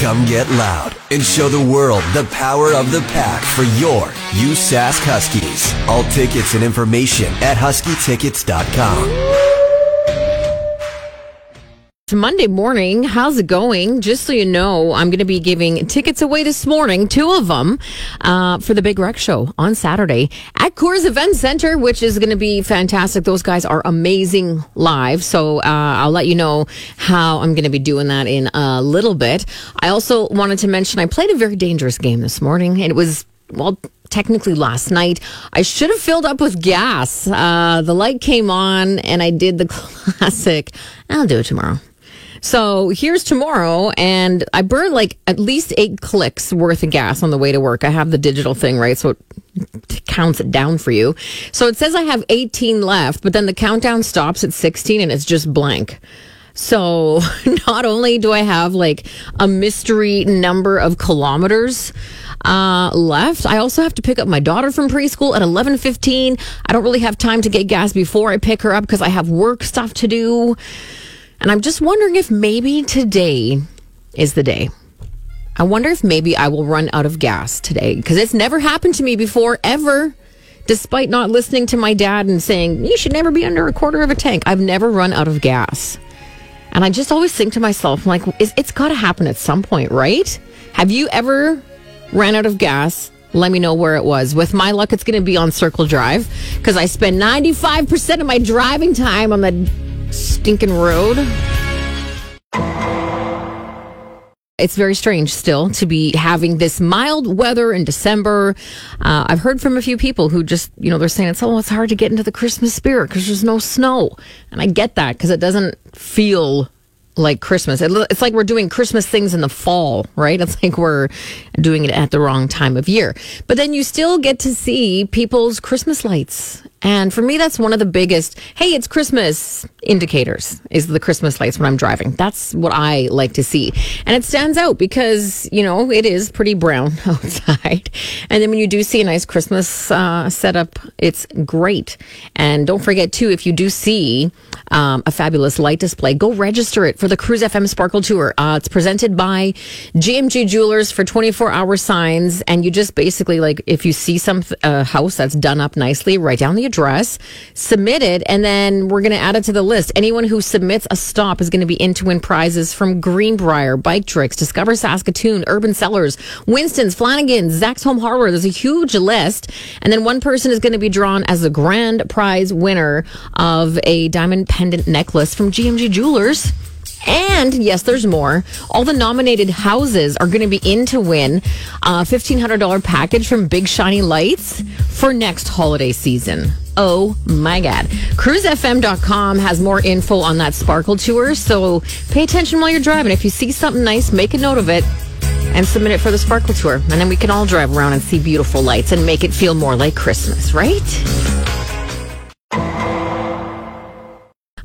Come get loud and show the world the power of the pack for your USask Huskies. All tickets and information at huskytickets.com. Monday morning. How's it going? Just so you know, I'm going to be giving tickets away this morning, two of them, uh, for the Big Wreck Show on Saturday at Coors Event Center, which is going to be fantastic. Those guys are amazing live. So uh, I'll let you know how I'm going to be doing that in a little bit. I also wanted to mention I played a very dangerous game this morning, it was well, technically last night. I should have filled up with gas. Uh, the light came on, and I did the classic. I'll do it tomorrow. So here's tomorrow, and I burned like at least eight clicks worth of gas on the way to work. I have the digital thing, right? So it counts it down for you. So it says I have 18 left, but then the countdown stops at 16 and it's just blank. So not only do I have like a mystery number of kilometers uh, left, I also have to pick up my daughter from preschool at 11:15. I don't really have time to get gas before I pick her up because I have work stuff to do. And I'm just wondering if maybe today is the day. I wonder if maybe I will run out of gas today because it's never happened to me before, ever. Despite not listening to my dad and saying, you should never be under a quarter of a tank, I've never run out of gas. And I just always think to myself, like, it's got to happen at some point, right? Have you ever ran out of gas? Let me know where it was. With my luck, it's going to be on Circle Drive because I spend 95% of my driving time on the stinking road. It's very strange still to be having this mild weather in December. Uh, I've heard from a few people who just, you know, they're saying it's, oh, it's hard to get into the Christmas spirit because there's no snow. And I get that because it doesn't feel like Christmas. It's like we're doing Christmas things in the fall, right? It's like we're doing it at the wrong time of year. But then you still get to see people's Christmas lights and for me, that's one of the biggest, hey, it's Christmas indicators is the Christmas lights when I'm driving. That's what I like to see. And it stands out because, you know, it is pretty brown outside. And then when you do see a nice Christmas uh, setup, it's great. And don't forget, too, if you do see um, a fabulous light display, go register it for the Cruise FM Sparkle Tour. Uh, it's presented by GMG Jewelers for 24 hour signs. And you just basically, like, if you see some uh, house that's done up nicely, write down the address, submit it, and then we're going to add it to the list. Anyone who submits a stop is going to be in to win prizes from Greenbrier, Bike Tricks, Discover Saskatoon, Urban Sellers, Winston's, Flanagan's, Zach's Home Hardware. There's a huge list. And then one person is going to be drawn as the grand prize winner of a diamond pendant necklace from GMG Jewelers. And yes, there's more. All the nominated houses are going to be in to win a $1,500 package from Big Shiny Lights for next holiday season. Oh my God. CruiseFM.com has more info on that Sparkle Tour. So pay attention while you're driving. If you see something nice, make a note of it and submit it for the Sparkle Tour. And then we can all drive around and see beautiful lights and make it feel more like Christmas, right?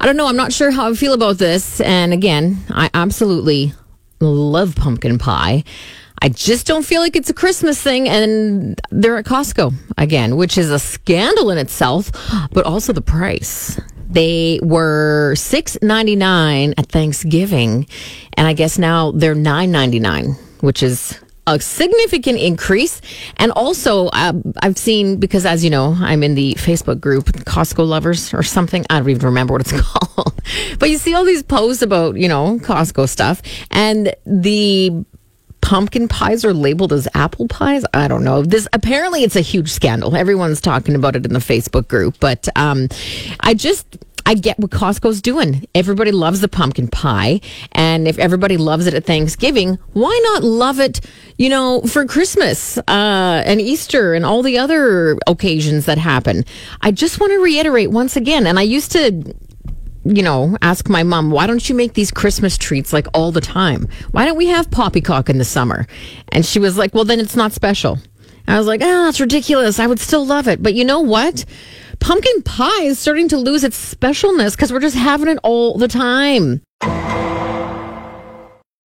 I don't know. I'm not sure how I feel about this. And again, I absolutely love pumpkin pie. I just don't feel like it's a Christmas thing. And they're at Costco again, which is a scandal in itself, but also the price. They were six ninety nine at Thanksgiving, and I guess now they're nine ninety nine, which is a significant increase. And also, uh, I've seen, because as you know, I'm in the Facebook group, Costco Lovers or something. I don't even remember what it's called. but you see all these posts about, you know, Costco stuff. And the pumpkin pies are labeled as apple pies. I don't know. This apparently it's a huge scandal. Everyone's talking about it in the Facebook group, but um, I just I get what Costco's doing. Everybody loves the pumpkin pie. And if everybody loves it at Thanksgiving, why not love it, you know, for Christmas uh, and Easter and all the other occasions that happen? I just want to reiterate once again, and I used to you know, ask my mom, why don't you make these Christmas treats like all the time? Why don't we have poppycock in the summer? And she was like, well, then it's not special. I was like, oh, that's ridiculous. I would still love it. But you know what? Pumpkin pie is starting to lose its specialness because we're just having it all the time.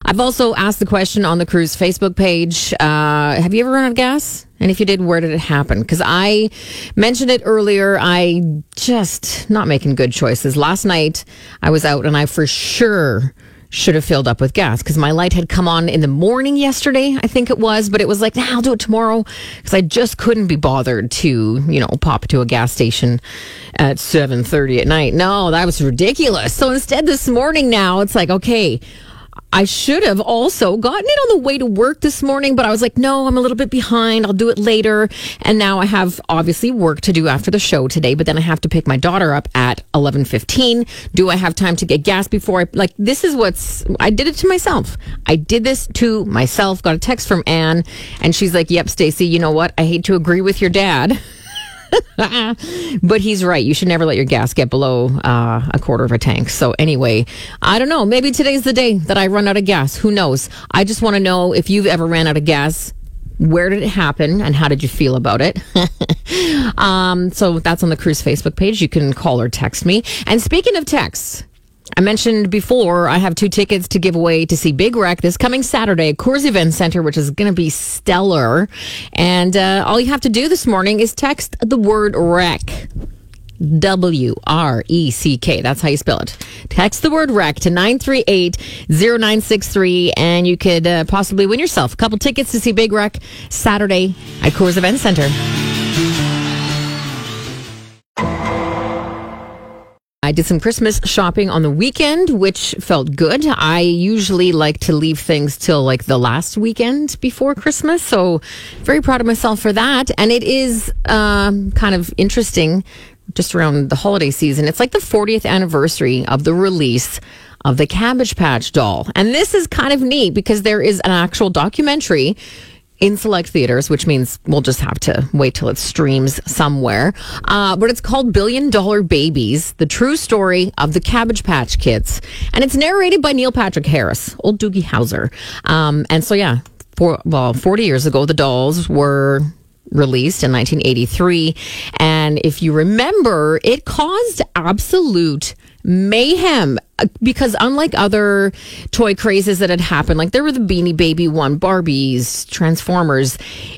I've also asked the question on the cruise Facebook page uh, Have you ever run out of gas? And if you did, where did it happen? Because I mentioned it earlier. I just not making good choices. Last night, I was out and I for sure should have filled up with gas because my light had come on in the morning yesterday, I think it was, but it was like, nah, I'll do it tomorrow because I just couldn't be bothered to, you know, pop to a gas station at 7.30 at night. No, that was ridiculous. So instead this morning now, it's like, okay, I should have also gotten it on the way to work this morning, but I was like, no, I'm a little bit behind. I'll do it later. And now I have obviously work to do after the show today, but then I have to pick my daughter up at 11:15. Do I have time to get gas before I like this is what's I did it to myself. I did this to myself. Got a text from Anne and she's like, "Yep, Stacy, you know what? I hate to agree with your dad." but he's right. You should never let your gas get below uh, a quarter of a tank. So, anyway, I don't know. Maybe today's the day that I run out of gas. Who knows? I just want to know if you've ever ran out of gas. Where did it happen and how did you feel about it? um, so that's on the cruise Facebook page. You can call or text me. And speaking of texts, I mentioned before I have two tickets to give away to see Big Wreck this coming Saturday at Coors Event Center, which is going to be stellar. And uh, all you have to do this morning is text the word wreck. W R E C K. That's how you spell it. Text the word wreck to 938 0963 and you could uh, possibly win yourself a couple tickets to see Big Wreck Saturday at Coors Event Center. I did some Christmas shopping on the weekend, which felt good. I usually like to leave things till like the last weekend before Christmas. So, very proud of myself for that. And it is um, kind of interesting just around the holiday season. It's like the 40th anniversary of the release of the Cabbage Patch doll. And this is kind of neat because there is an actual documentary in select theaters, which means we'll just have to wait till it streams somewhere. Uh, but it's called Billion Dollar Babies, the true story of the Cabbage Patch Kids. And it's narrated by Neil Patrick Harris, old Doogie Howser. Um, and so, yeah, for, well, 40 years ago, the dolls were released in 1983. And if you remember, it caused absolute mayhem. Uh, because unlike other toy crazes that had happened, like there were the Beanie Baby one, Barbies, Transformers,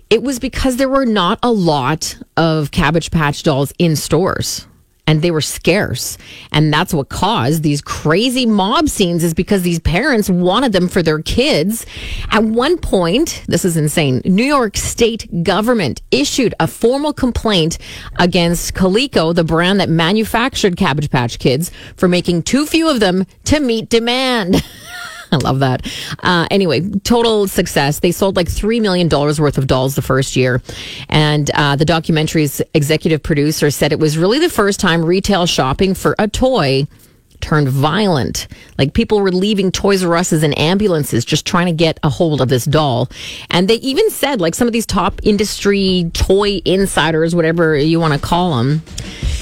it was because there were not a lot of Cabbage Patch dolls in stores and they were scarce. And that's what caused these crazy mob scenes is because these parents wanted them for their kids. At one point, this is insane, New York state government issued a formal complaint against Coleco, the brand that manufactured Cabbage Patch Kids, for making too few of them to meet demand. I love that. Uh, anyway, total success. They sold like $3 million worth of dolls the first year. And uh, the documentary's executive producer said it was really the first time retail shopping for a toy turned violent. Like people were leaving Toys R Us's and ambulances just trying to get a hold of this doll. And they even said, like some of these top industry toy insiders, whatever you want to call them,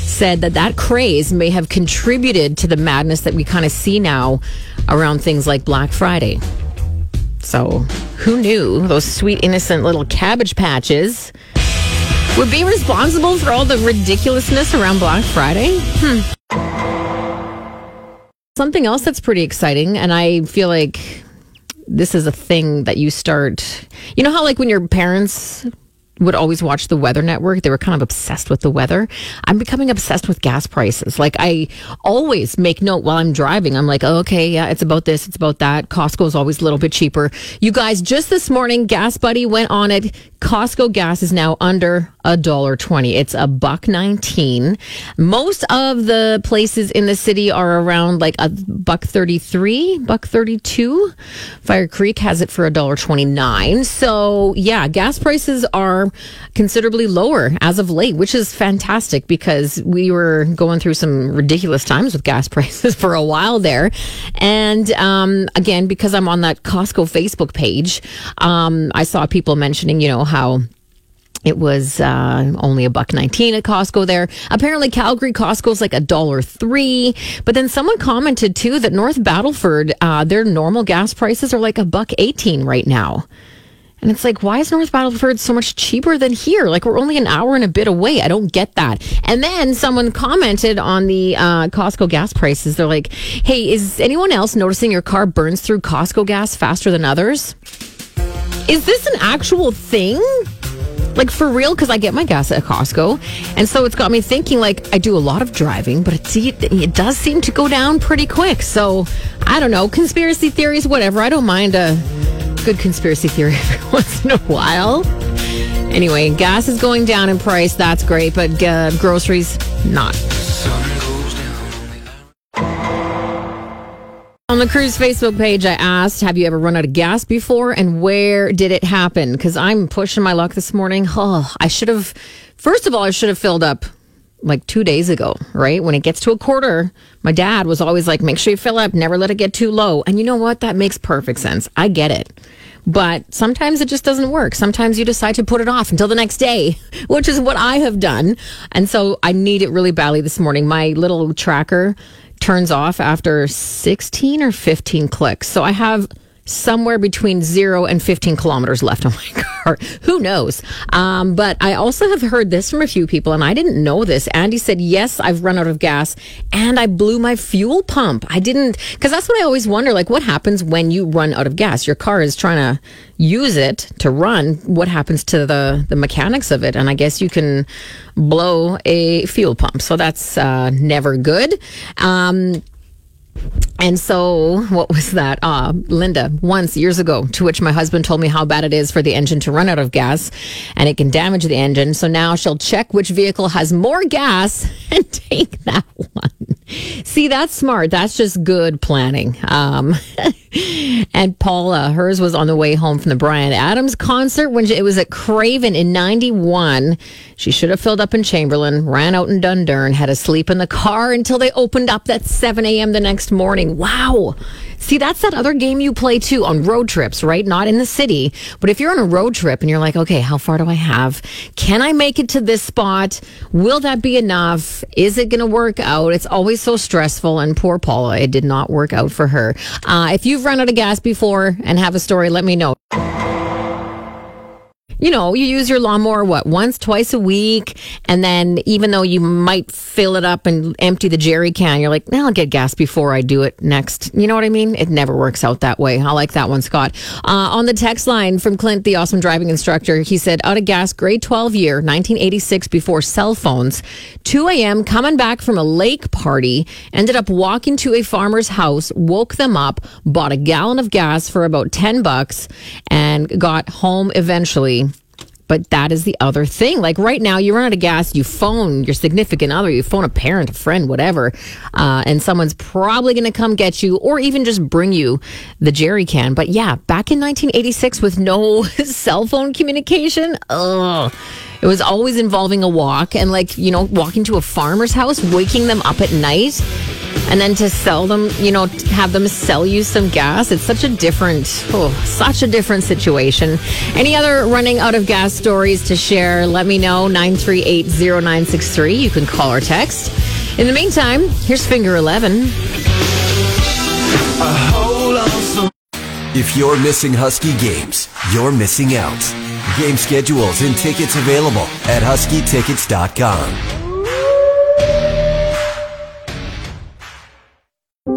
said that that craze may have contributed to the madness that we kind of see now around things like Black Friday. So, who knew those sweet, innocent little cabbage patches would be responsible for all the ridiculousness around Black Friday? Hmm. Something else that's pretty exciting, and I feel like this is a thing that you start. You know how, like, when your parents would always watch the Weather Network. They were kind of obsessed with the weather. I'm becoming obsessed with gas prices. Like I always make note while I'm driving. I'm like, oh, okay, yeah, it's about this, it's about that. Costco is always a little bit cheaper. You guys, just this morning, Gas Buddy went on it. Costco gas is now under a dollar twenty. It's a buck nineteen. Most of the places in the city are around like a buck thirty three, buck thirty two. Fire Creek has it for a dollar twenty nine. So yeah, gas prices are considerably lower as of late, which is fantastic because we were going through some ridiculous times with gas prices for a while there. And um, again, because I'm on that Costco Facebook page, um, I saw people mentioning, you know how it was uh, only a buck 19 at Costco there. Apparently, Calgary Costco's like a dollar three. But then someone commented too that North Battleford, uh, their normal gas prices are like a buck 18 right now. And it's like, why is North Battleford so much cheaper than here? Like, we're only an hour and a bit away. I don't get that. And then someone commented on the uh, Costco gas prices. They're like, hey, is anyone else noticing your car burns through Costco gas faster than others? Is this an actual thing? Like for real, because I get my gas at Costco. And so it's got me thinking like I do a lot of driving, but it, it does seem to go down pretty quick. So I don't know, conspiracy theories, whatever. I don't mind a good conspiracy theory every once in a while. Anyway, gas is going down in price. That's great, but uh, groceries, not. On the cruise Facebook page, I asked, Have you ever run out of gas before and where did it happen? Because I'm pushing my luck this morning. Oh, I should have, first of all, I should have filled up like two days ago, right? When it gets to a quarter, my dad was always like, Make sure you fill up, never let it get too low. And you know what? That makes perfect sense. I get it. But sometimes it just doesn't work. Sometimes you decide to put it off until the next day, which is what I have done. And so I need it really badly this morning. My little tracker turns off after 16 or 15 clicks. So I have somewhere between zero and 15 kilometers left on my car. Who knows? Um, but I also have heard this from a few people, and I didn't know this. Andy said, Yes, I've run out of gas and I blew my fuel pump. I didn't, because that's what I always wonder like, what happens when you run out of gas? Your car is trying to use it to run. What happens to the, the mechanics of it? And I guess you can blow a fuel pump. So that's uh, never good. Um, and so, what was that? Uh, Linda, once years ago, to which my husband told me how bad it is for the engine to run out of gas and it can damage the engine. So now she'll check which vehicle has more gas and take that one. See, that's smart. That's just good planning. Um, and Paula, hers was on the way home from the Bryan Adams concert when it was at Craven in 91. She should have filled up in Chamberlain, ran out in Dundurn, had to sleep in the car until they opened up at 7 a.m. the next morning. Wow. See, that's that other game you play too on road trips, right? Not in the city, but if you're on a road trip and you're like, okay, how far do I have? Can I make it to this spot? Will that be enough? Is it going to work out? It's always so stressful. And poor Paula, it did not work out for her. Uh, if you've run out of gas before and have a story, let me know you know, you use your lawnmower, what, once, twice a week. And then even though you might fill it up and empty the jerry can, you're like, nah, I'll get gas before I do it next. You know what I mean? It never works out that way. I like that one, Scott. Uh, on the text line from Clint, the awesome driving instructor, he said, out of gas, grade 12 year, 1986, before cell phones, 2 a.m., coming back from a lake party, ended up walking to a farmer's house, woke them up, bought a gallon of gas for about 10 bucks, and got home eventually but that is the other thing. Like right now, you run out of gas, you phone your significant other, you phone a parent, a friend, whatever, uh, and someone's probably going to come get you or even just bring you the jerry can. But yeah, back in 1986 with no cell phone communication, ugh. It was always involving a walk and like, you know, walking to a farmer's house, waking them up at night and then to sell them, you know, have them sell you some gas. It's such a different, oh, such a different situation. Any other running out of gas stories to share? Let me know. 9380963. You can call or text. In the meantime, here's Finger 11. If you're missing Husky games, you're missing out. Game schedules and tickets available at huskytickets.com.